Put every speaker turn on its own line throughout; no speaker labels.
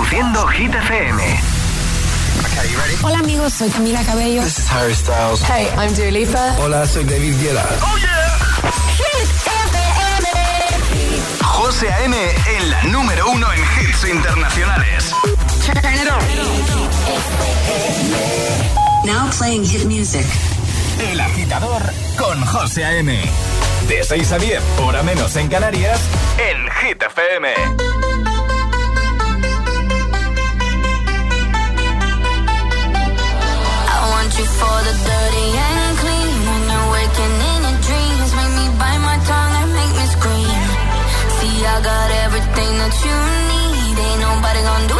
Reproduciendo Hit FM.
Hola amigos, soy Camila Cabello.
This is Harry Styles.
Hey, I'm Dua Lipa.
Hola, soy David Guetta.
Oh yeah.
Hit
FM. José A.M. en la número uno en hits internacionales.
Now playing hit music.
El agitador con José A.M. De 6 a 10, hora menos en Canarias, en Hit FM.
I got everything that you need. Ain't nobody gonna do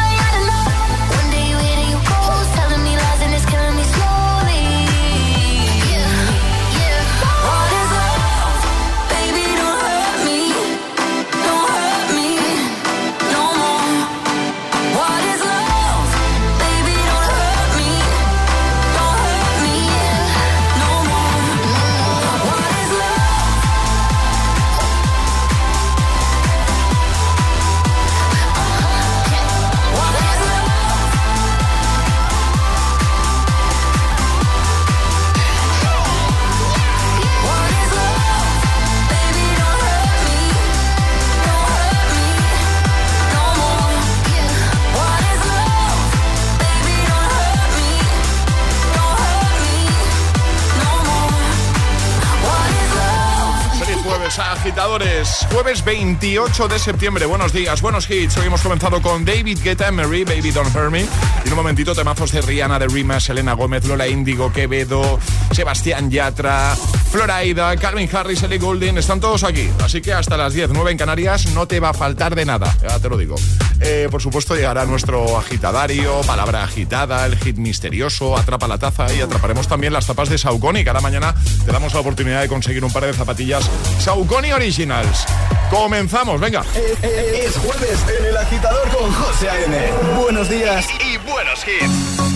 Jueves 28 de septiembre. Buenos días, buenos hits. Hoy hemos comenzado con David Guetta, Mary, Baby Don't Hurt Me. Y un momentito, temazos de Rihanna, de Rima, Selena Gómez, Lola Índigo, Quevedo, Sebastián Yatra, Floraida, Calvin Harris, Ellie Goulding. Están todos aquí. Así que hasta las 10, 9 en Canarias no te va a faltar de nada. Ya te lo digo. Eh, por supuesto, llegará nuestro agitadario, palabra agitada, el hit misterioso, atrapa la taza y atraparemos también las tapas de Saucony. Cada mañana te damos la oportunidad de conseguir un par de zapatillas Saucony Originals. Comenzamos, venga.
Es, jueves en el agitador con José A.N.
Buenos días
y, y buenos hits.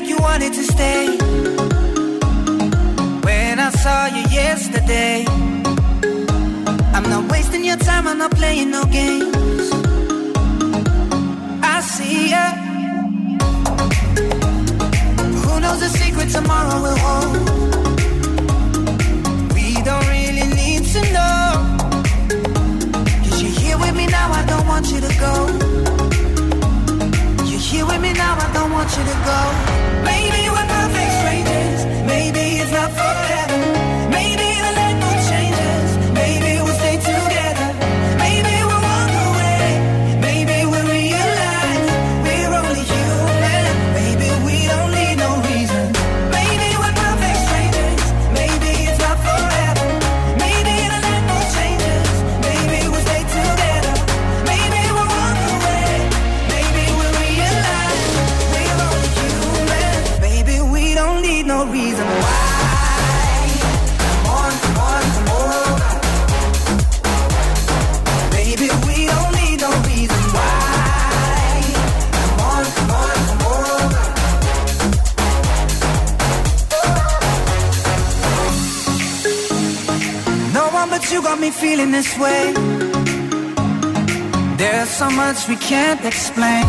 like you wanted to stay. When I saw you yesterday, I'm not wasting your time, I'm not playing no games. see it. Can't explain.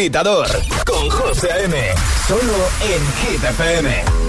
agitador con José
M. Solo en Hit FM.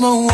Smoke.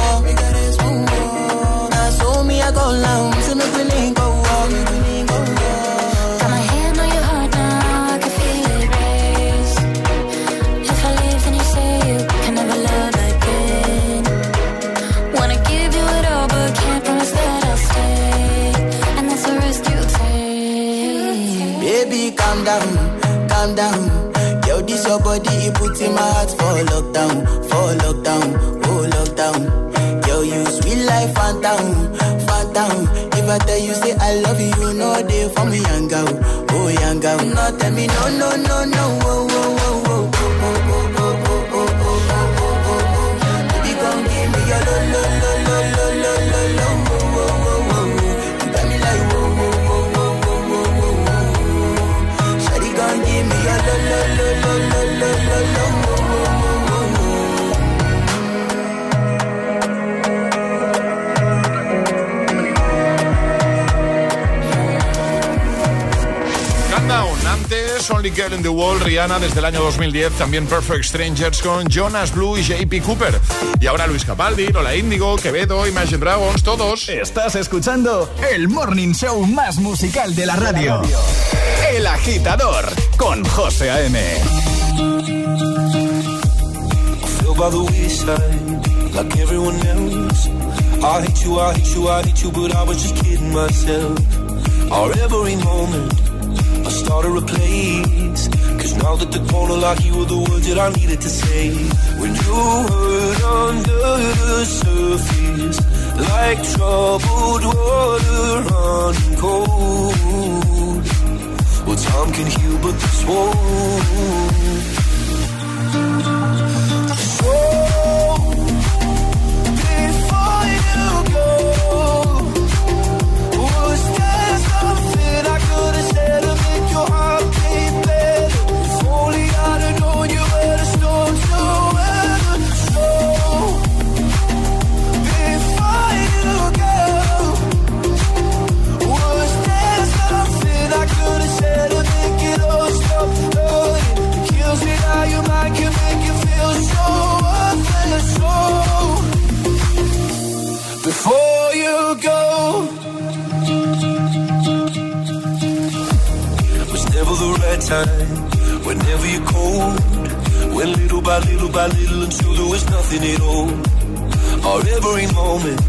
desde el año 2010, también Perfect Strangers con Jonas Blue y JP Cooper. Y ahora Luis Capaldi, Lola Índigo, Quevedo, Imagine Dragons, todos.
Estás escuchando el morning show más musical de la radio. El agitador con José A.M.
I hate you, I hate you, I hate you, but I was just kidding myself. Every moment I started a place. Cause now that the corner locked, you were the words that I needed to say. When you heard under the surface, like troubled water running cold. Well, time can heal, but this won't. time. Whenever you're cold, when little by little by little until there was nothing at all. Our every moment,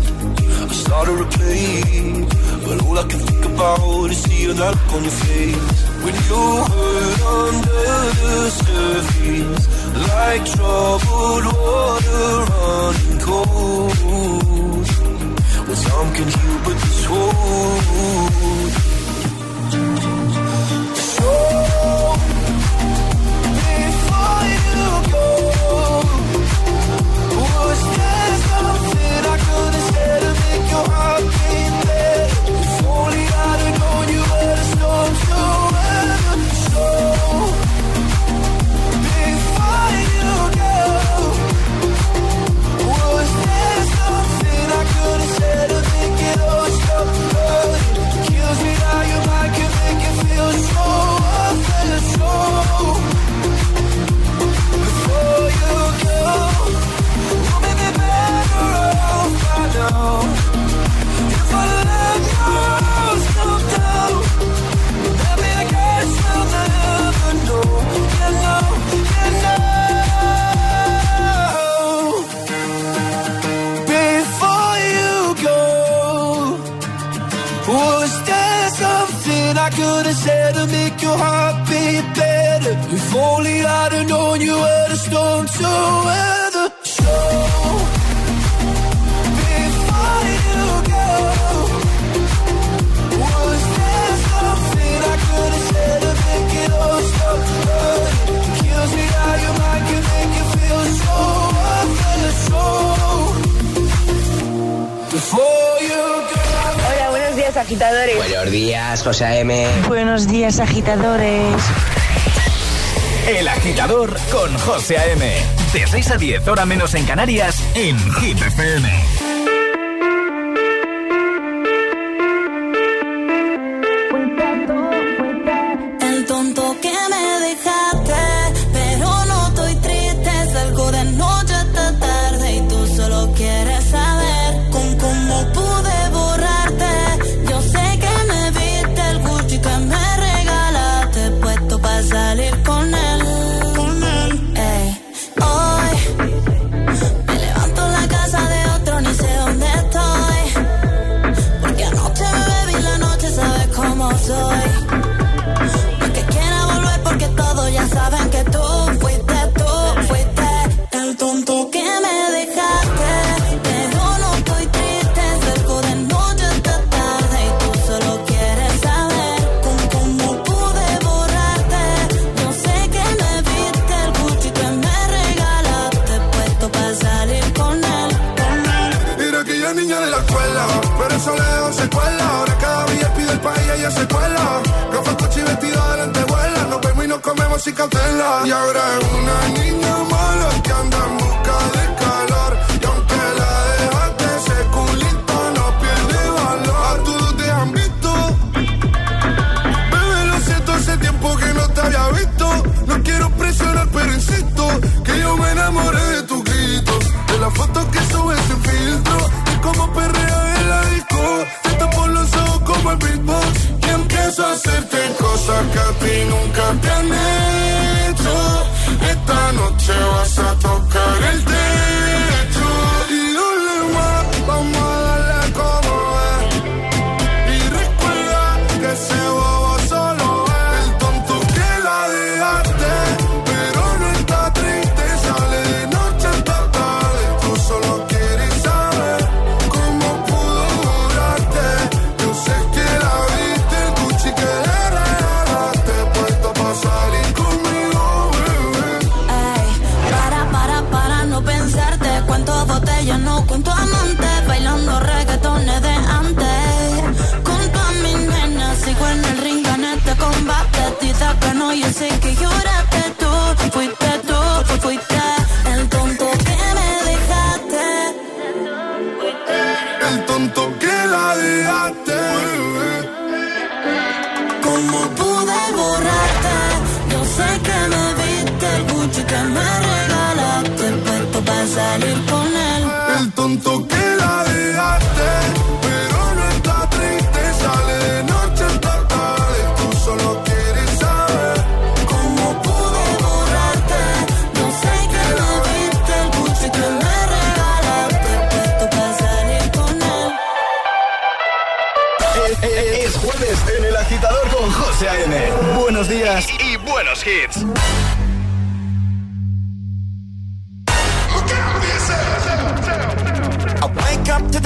I started a play, but all I can think about is seeing that look on your face. When you hurt under the surface, like troubled water running cold. Well, some can heal, but this
whole agitadores.
El agitador con José A.M. De 6 a 10, hora menos en Canarias, en
GTPM.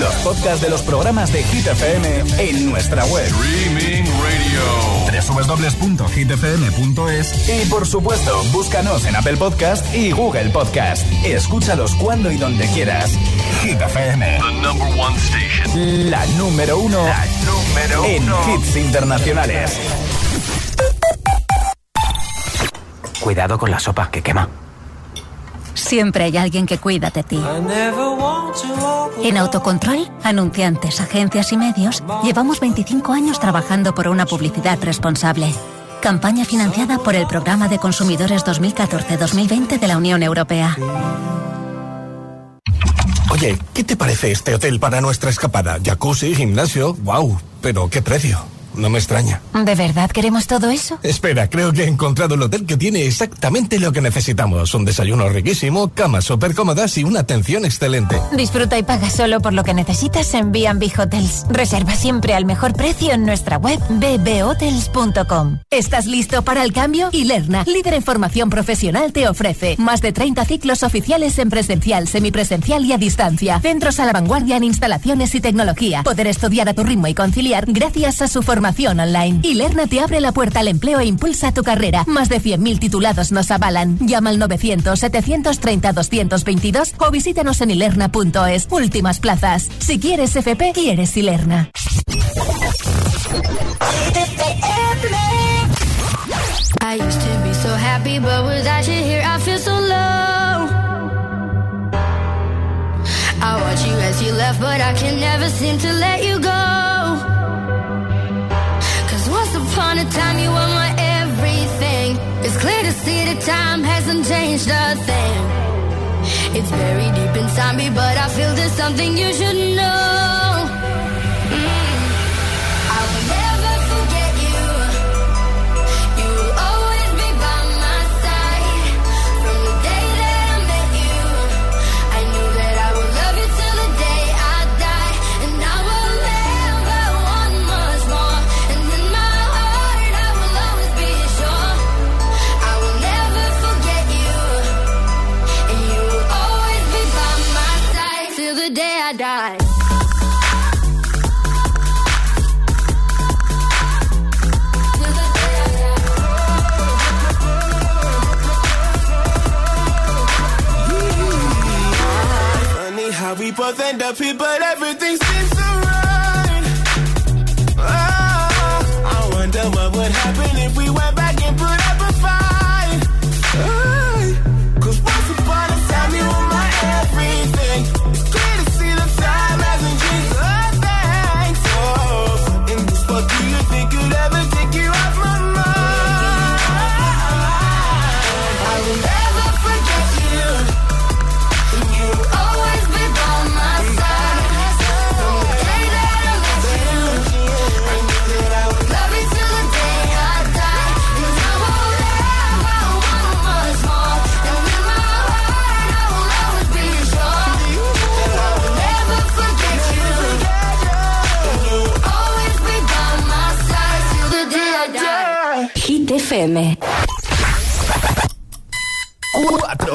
Los podcasts de los programas de Hit FM en nuestra web.
Streaming Radio.
www.hitfm.es y por supuesto, búscanos en Apple Podcast y Google Podcast. Escúchalos cuando y donde quieras. Hit FM.
The number one station.
La número uno
La número
en
uno.
hits internacionales.
Cuidado con la sopa que quema.
Siempre hay alguien que cuida de ti. En Autocontrol, anunciantes, agencias y medios, llevamos 25 años trabajando por una publicidad responsable. Campaña financiada por el Programa de Consumidores 2014-2020 de la Unión Europea.
Oye, ¿qué te parece este hotel para nuestra escapada? Jacuzzi, gimnasio, wow, pero ¿qué precio? No me extraña.
¿De verdad queremos todo eso?
Espera, creo que he encontrado el hotel que tiene exactamente lo que necesitamos. Un desayuno riquísimo, camas súper cómodas y una atención excelente.
Disfruta y paga solo por lo que necesitas en B&B Hotels. Reserva siempre al mejor precio en nuestra web bbhotels.com.
¿Estás listo para el cambio? Ilerna, líder en formación profesional, te ofrece más de 30 ciclos oficiales en presencial, semipresencial y a distancia. Centros a la vanguardia en instalaciones y tecnología. Poder estudiar a tu ritmo y conciliar gracias a su formación online. Ilerna te abre la puerta al empleo e impulsa tu carrera. Más de 100.000 titulados nos avalan. Llama al 900-730-222 o visítanos en ilerna.es. Últimas plazas. Si quieres FP, quieres Ilerna.
I watch you as you left, but I can never seem to let you go. A time, you were my everything. It's clear to see that time hasn't changed a thing. It's very deep inside me, but I feel there's something you should know. the
people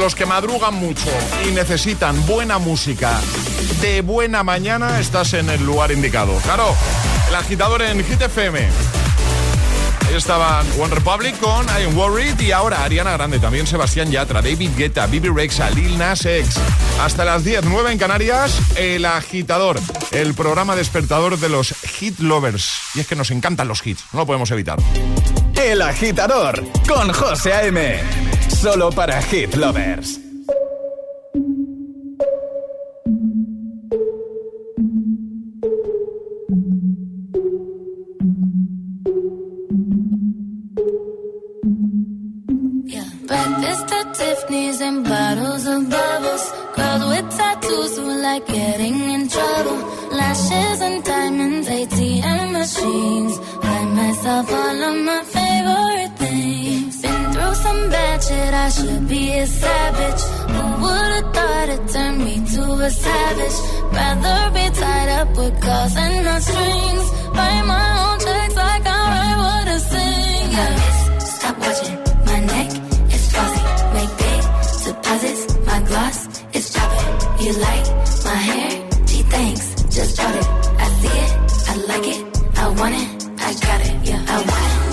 los que madrugan mucho y necesitan buena música de buena mañana, estás en el lugar indicado. Claro, el agitador en Hit FM. Estaban One Republic con I Worried y ahora Ariana Grande, también Sebastián Yatra, David Guetta, Bibi Rexa, Lil Nas X. Hasta las 10, 9 en Canarias, El Agitador, el programa despertador de los hit lovers. Y es que nos encantan los hits, no lo podemos evitar.
El Agitador con José A.M solo para hit lovers.
Breakfast at Tiffany's and bottles of bubbles. Girls with tattoos who like getting in trouble. Lashes and diamonds, ATM machines. Buy myself all of my favorites ratchet, I should be a savage. Who would've thought it turned me to a savage? Rather be tied up with calls and no strings. Write my own checks like I write what I sing.
I guess, stop watching my neck, it's flossy. Make big deposits, my gloss is dropping. You like my hair? Gee, thanks, just drop it. I see it, I like it, I want it, I got it, yeah, I want it.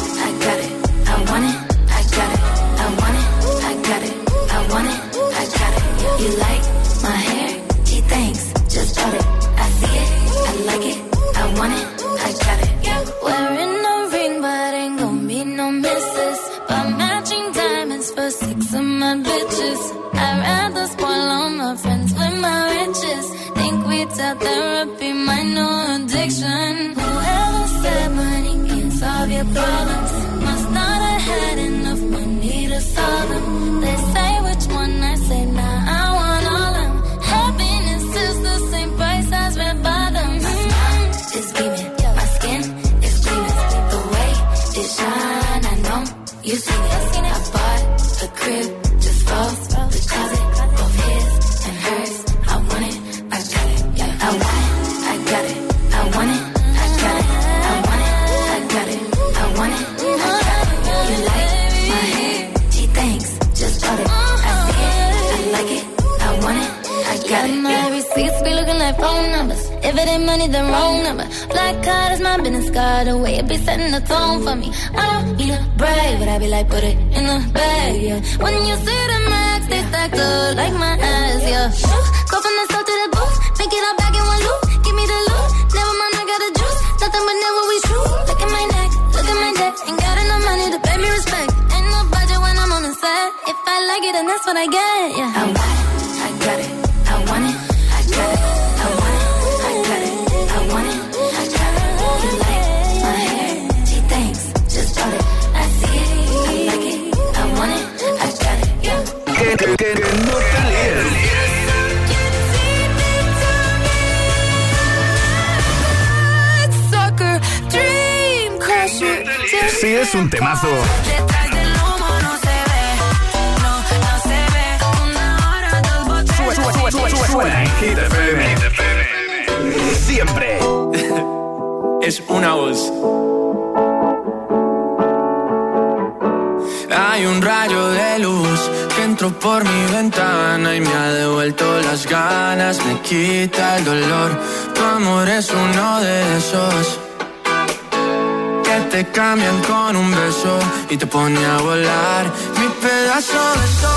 be setting the tone for me. I don't be a brave, but I be like, put it in the bag, yeah. When you see the max, they stack up like my ass, yeah. Go from the south to the booth, make it all back in one loop. Give me the loot, never mind, I got a juice. Nothing but never we true. Look at my neck, look at my neck. Ain't got enough money to pay me respect. Ain't no budget when I'm on the set. If I like it, then that's what I get, yeah.
que, que, que no te. Si es un temazo. Siempre.
Es una voz. Hay un rayo de luz por mi ventana y me ha devuelto las ganas, me quita el dolor. Tu amor es uno de esos que te cambian con un beso y te pone a volar. Mi pedazo de sol.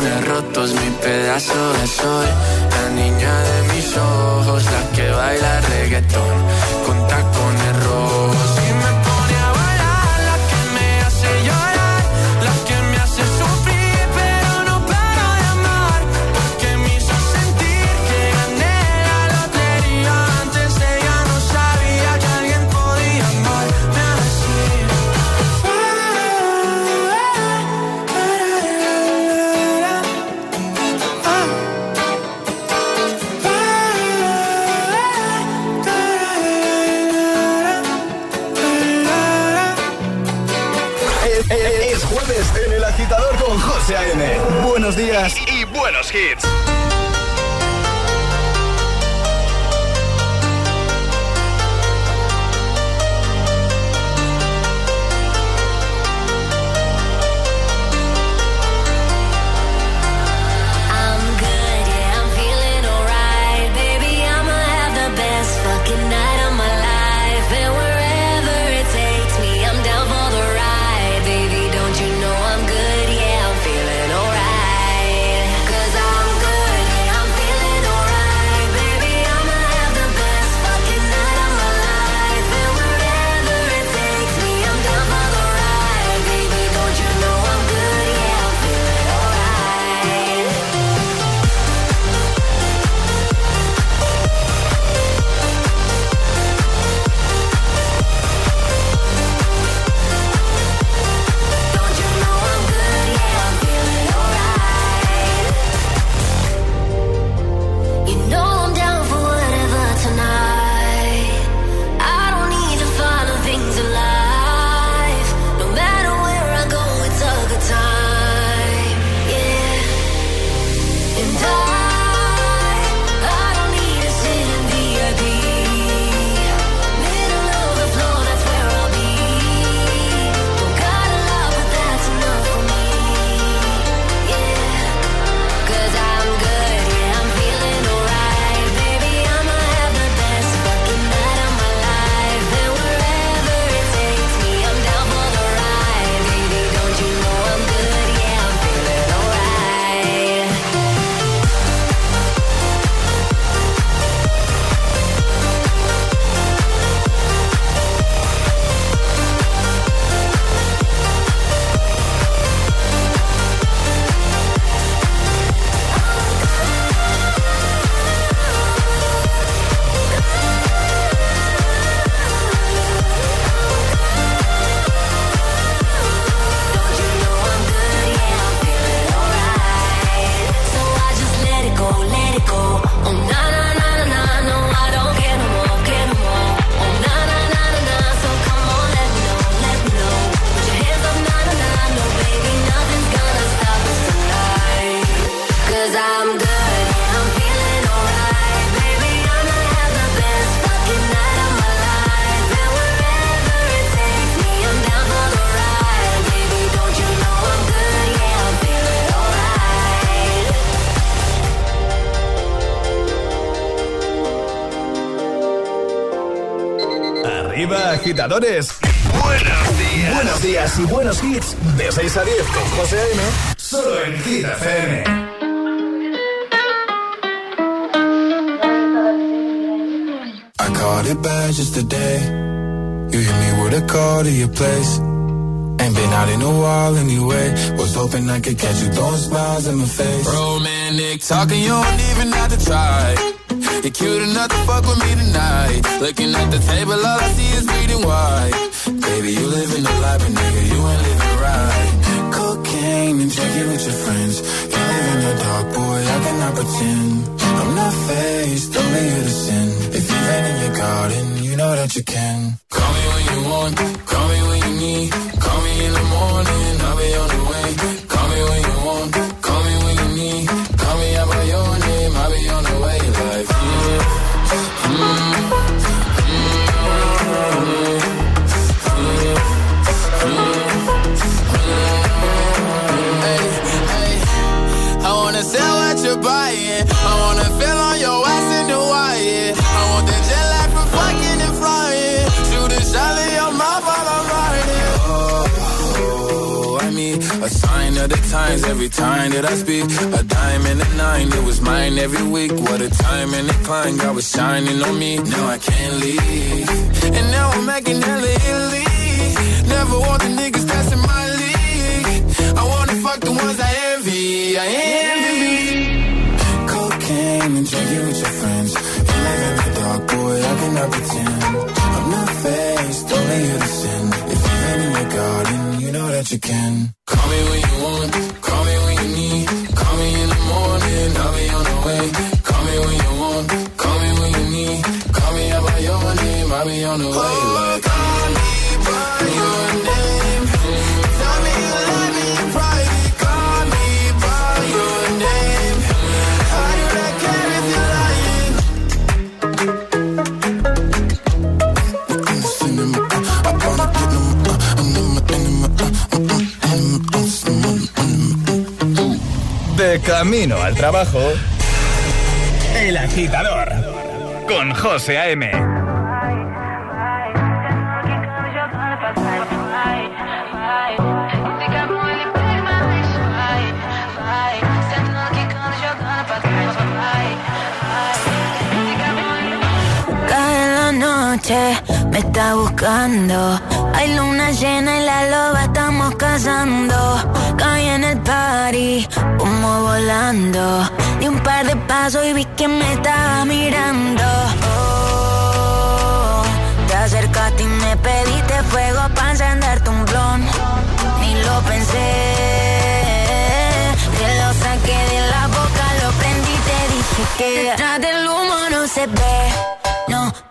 corazones rotos, mi pedazo de sol. La niña de mis ojos, la que baila reggaetón.
Buenos días y buenos hits. Agitadores.
Buenos días.
Buenos días y buenos hits. De 6 a 10 con José A.M. Solo en Hit FM.
I caught it bad just today. You hit me with a call to your place. Ain't been out in a while anyway. Was hoping I could catch you throwing smiles in my face.
Romantic talking, you don't even have to try. You're cute enough to fuck with me tonight. Looking at the table, all I see is bleeding white. Baby, you live in the life, but nigga, you ain't living right. Cocaine and drinking with your friends. You live in the dark, boy, I cannot pretend. I'm not faced, only you to sin. If you've in your garden, you know that you can. Wanna sell what you're buying. I wanna feel on your ass in Hawaii. I want that jet lag from fucking and flying. Shoot a shot in your mouth while I'm riding. Oh, I mean, a sign of the times every time that I speak. A diamond and a nine, it was mine every week. What a time and a climb, God was shining on me. Now I can't leave. And now I'm making hella Italy. Never want the niggas that's my league. I wanna fuck the ones I envy. I envy. I pretend. I'm not faced, only sin. If been in your garden, you know that you can. Call me when you want, call me when you need. Call me in the morning, I'll be on the way. Call me when you want, call me when you need. Call me out by your name, I'll be on the way. Oh,
like, camino al trabajo. El agitador. Con José A.M.
Cae la noche, me está buscando. Hay luna llena y la loba estamos cazando. Caí en el party, volando. Di un par de pasos y vi que me estaba mirando. Oh, te acercaste y me pediste fuego para encenderte un blon. Ni lo pensé. Te lo saqué de la boca, lo prendí y te dije que detrás del humo no se ve.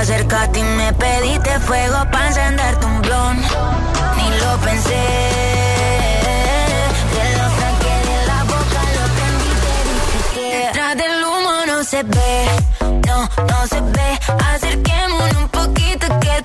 Acercaste y me pediste fuego para encenderte un blon. Ni lo pensé. Te lo saqué de la boca, lo prendí te dije que detrás del humo no se ve. No, no se ve. Acerquémonos un poquito que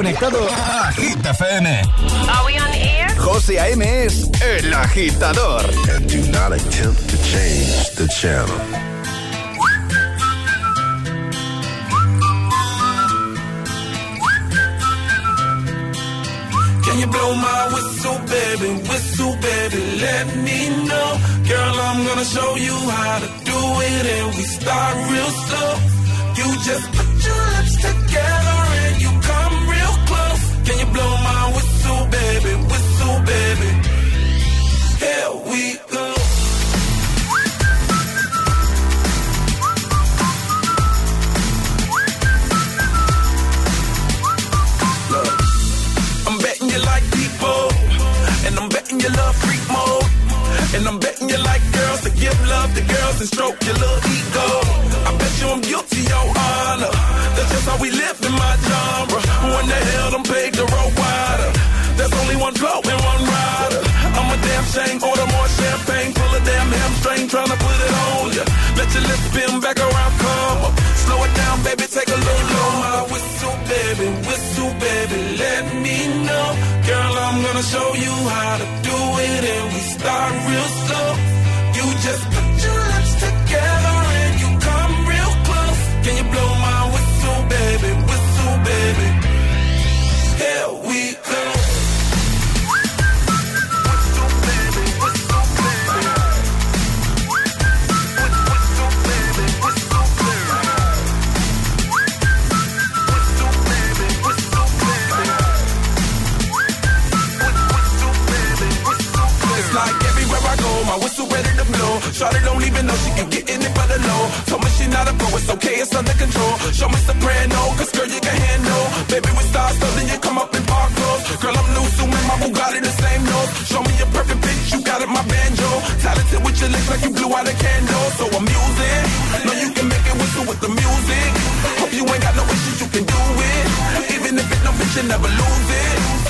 conectado a Hit FM.
Are we on air?
José A.M. es el agitador.
And do not attempt to change the channel.
Can you blow my whistle, baby? Whistle, baby, let me know. Girl, I'm gonna show you how to do it, and we start real slow. You just put your lips together to girls and stroke your little ego. I bet you I'm guilty, your honor. That's just how we live in my genre. When the hell them paved the road wider? There's only one flow and one rider. I'm a damn shame, order more champagne, pull a damn hamstring, tryna put it on ya. Let your lips spin back around, come up. Slow it down, baby, take a little blow. My whistle, baby, whistle, baby, let me know. Girl, I'm gonna show you how to do it, and we start real slow. You just Shawty don't even know she can get in it for the low. Told me she not a pro, it's okay, it's under control. Show me soprano, cause girl, you can handle. Baby, we start so then you come up in park clothes. Girl, I'm new, so my Bugatti the same nose. Show me a perfect bitch, you got it, my banjo. Talented with your lips like you blew out a candle. So I'm using, know you can make it whistle with the music. Hope you ain't got no issues, you can do it. Even if it don't fit, you never lose it.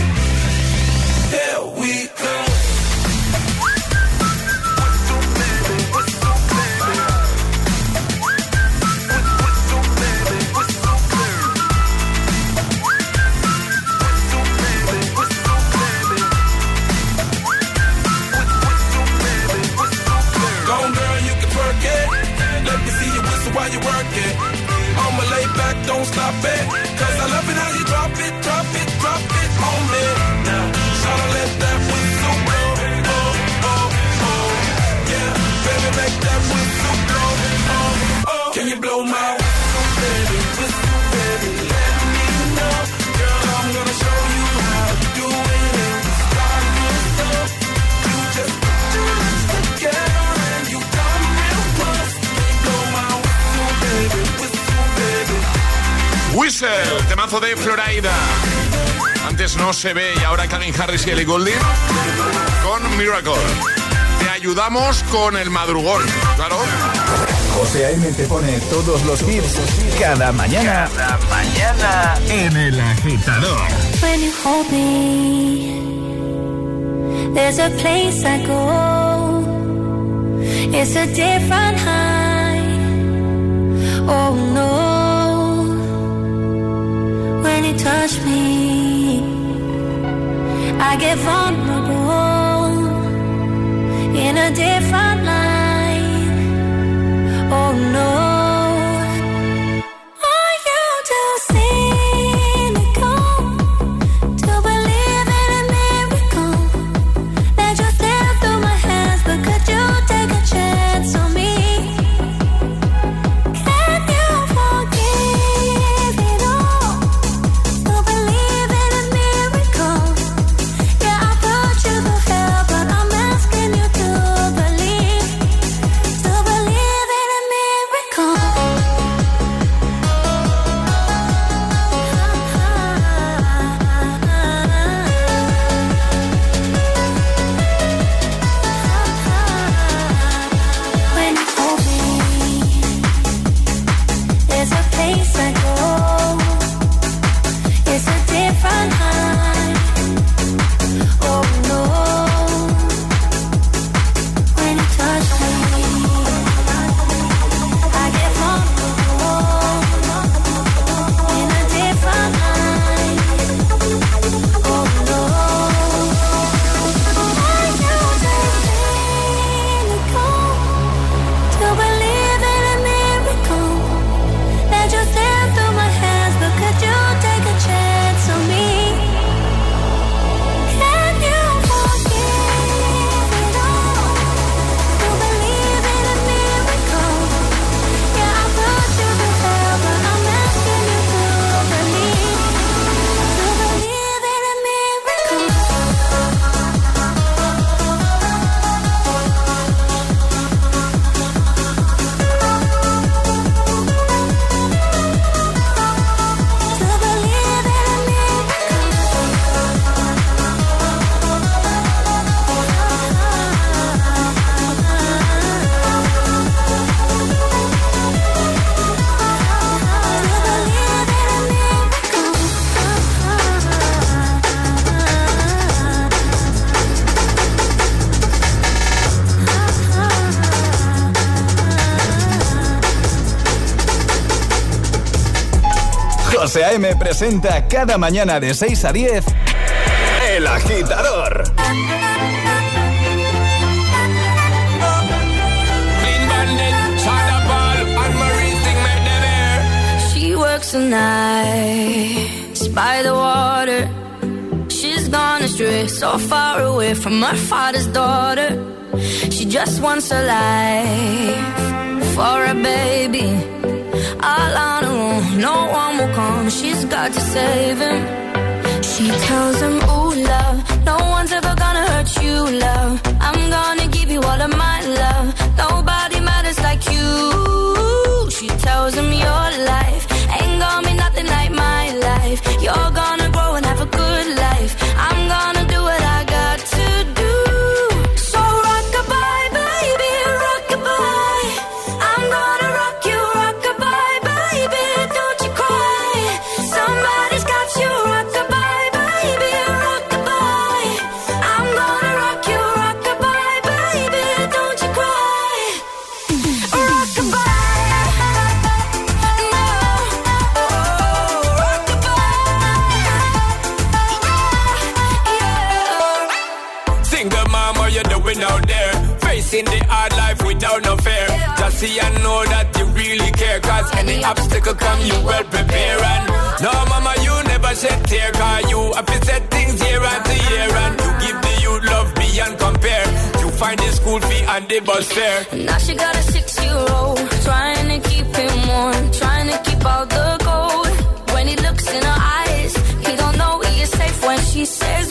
Don't stop it. Cause I love it how you drop it, drop it, drop it Whistle,
temazo de Florida. Antes no se ve y ahora Calvin Harris y Ellie Goulding con Miracle. Te ayudamos con el madrugón, claro.
José A.M. te pone todos los hits cada mañana. Cada mañana en El Agitador.
When you hold me, there's a place I go. It's a different high. Oh no. Touch me, I get vulnerable in a different light. Oh no.
Presenta cada mañana de 6 a 10 El Agitador.
She works the nights by the water. She's gone astray, so far away from her father's daughter. She just wants a life for a baby. All on her own, no one will come. She's got to save him. She tells him, Ooh, love, no one's ever gonna hurt you, love. I'm gonna give you all of my love. Nobody matters like you. She tells him, Your
obstacle come, you well prepare. And no, mama, you never shed tear. Cause you have to set things year after year. And you give the youth love beyond compare. You find the school fee and the bus fare.
Now she got a six-year-old trying to keep him warm, trying to keep out the cold. When he looks in her eyes, he don't know he is safe when she says,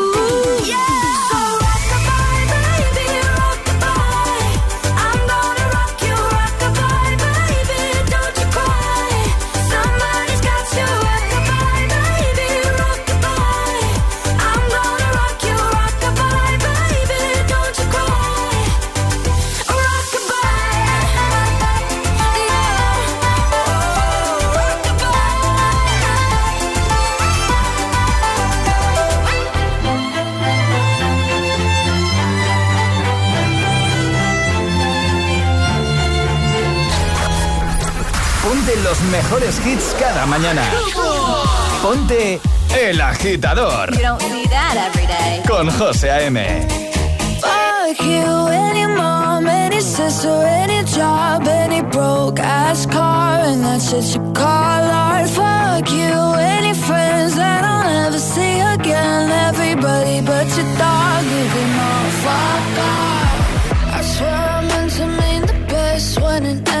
Mejores hits cada mañana. Ponte El Agitador
You don't see that every day.
con José A.M.
Fuck you, any mom, any sister, any job, any broke ass car, and that's shit you call art. Fuck you, any friends that I'll never see again. Everybody but your dog, you can all fuck off. I swear I meant to mean the best when it ended.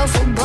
yourself away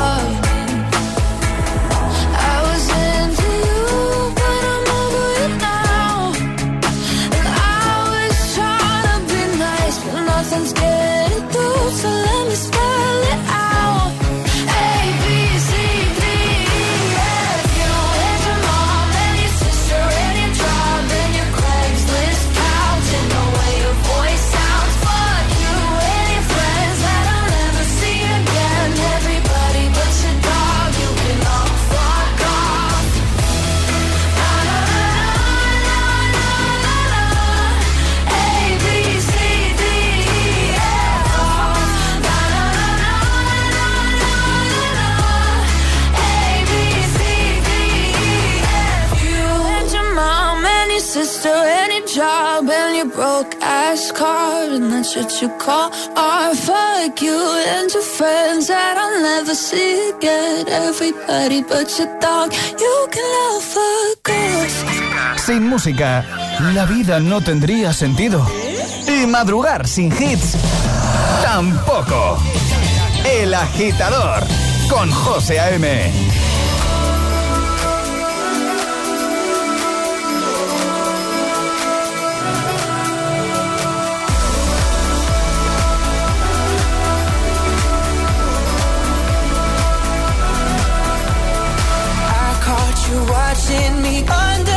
broke ass car, and that's what you call art. Fuck you and your friends that I'll never see again. Everybody but your dog, you can love a girl.
Sin música, la vida no tendría sentido. Y madrugar sin hits, tampoco. El agitador, con José A.M.
watching me under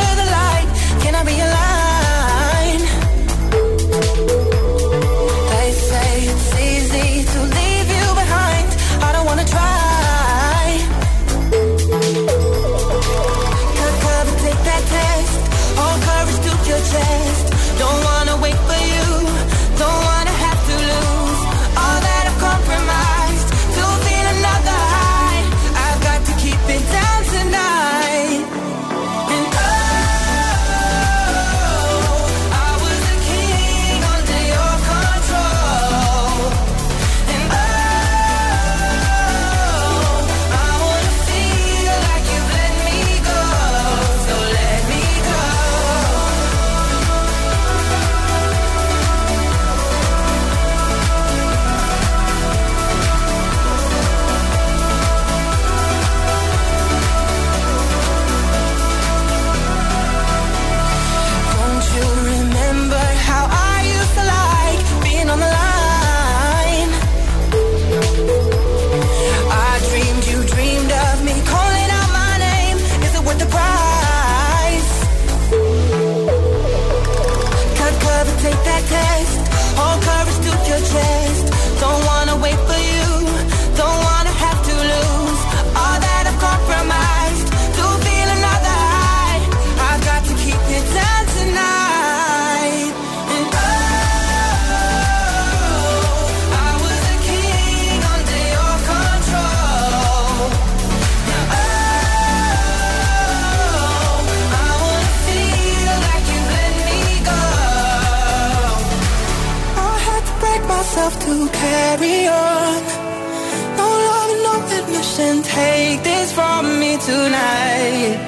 carry on. No love, no admission. Take this from me tonight.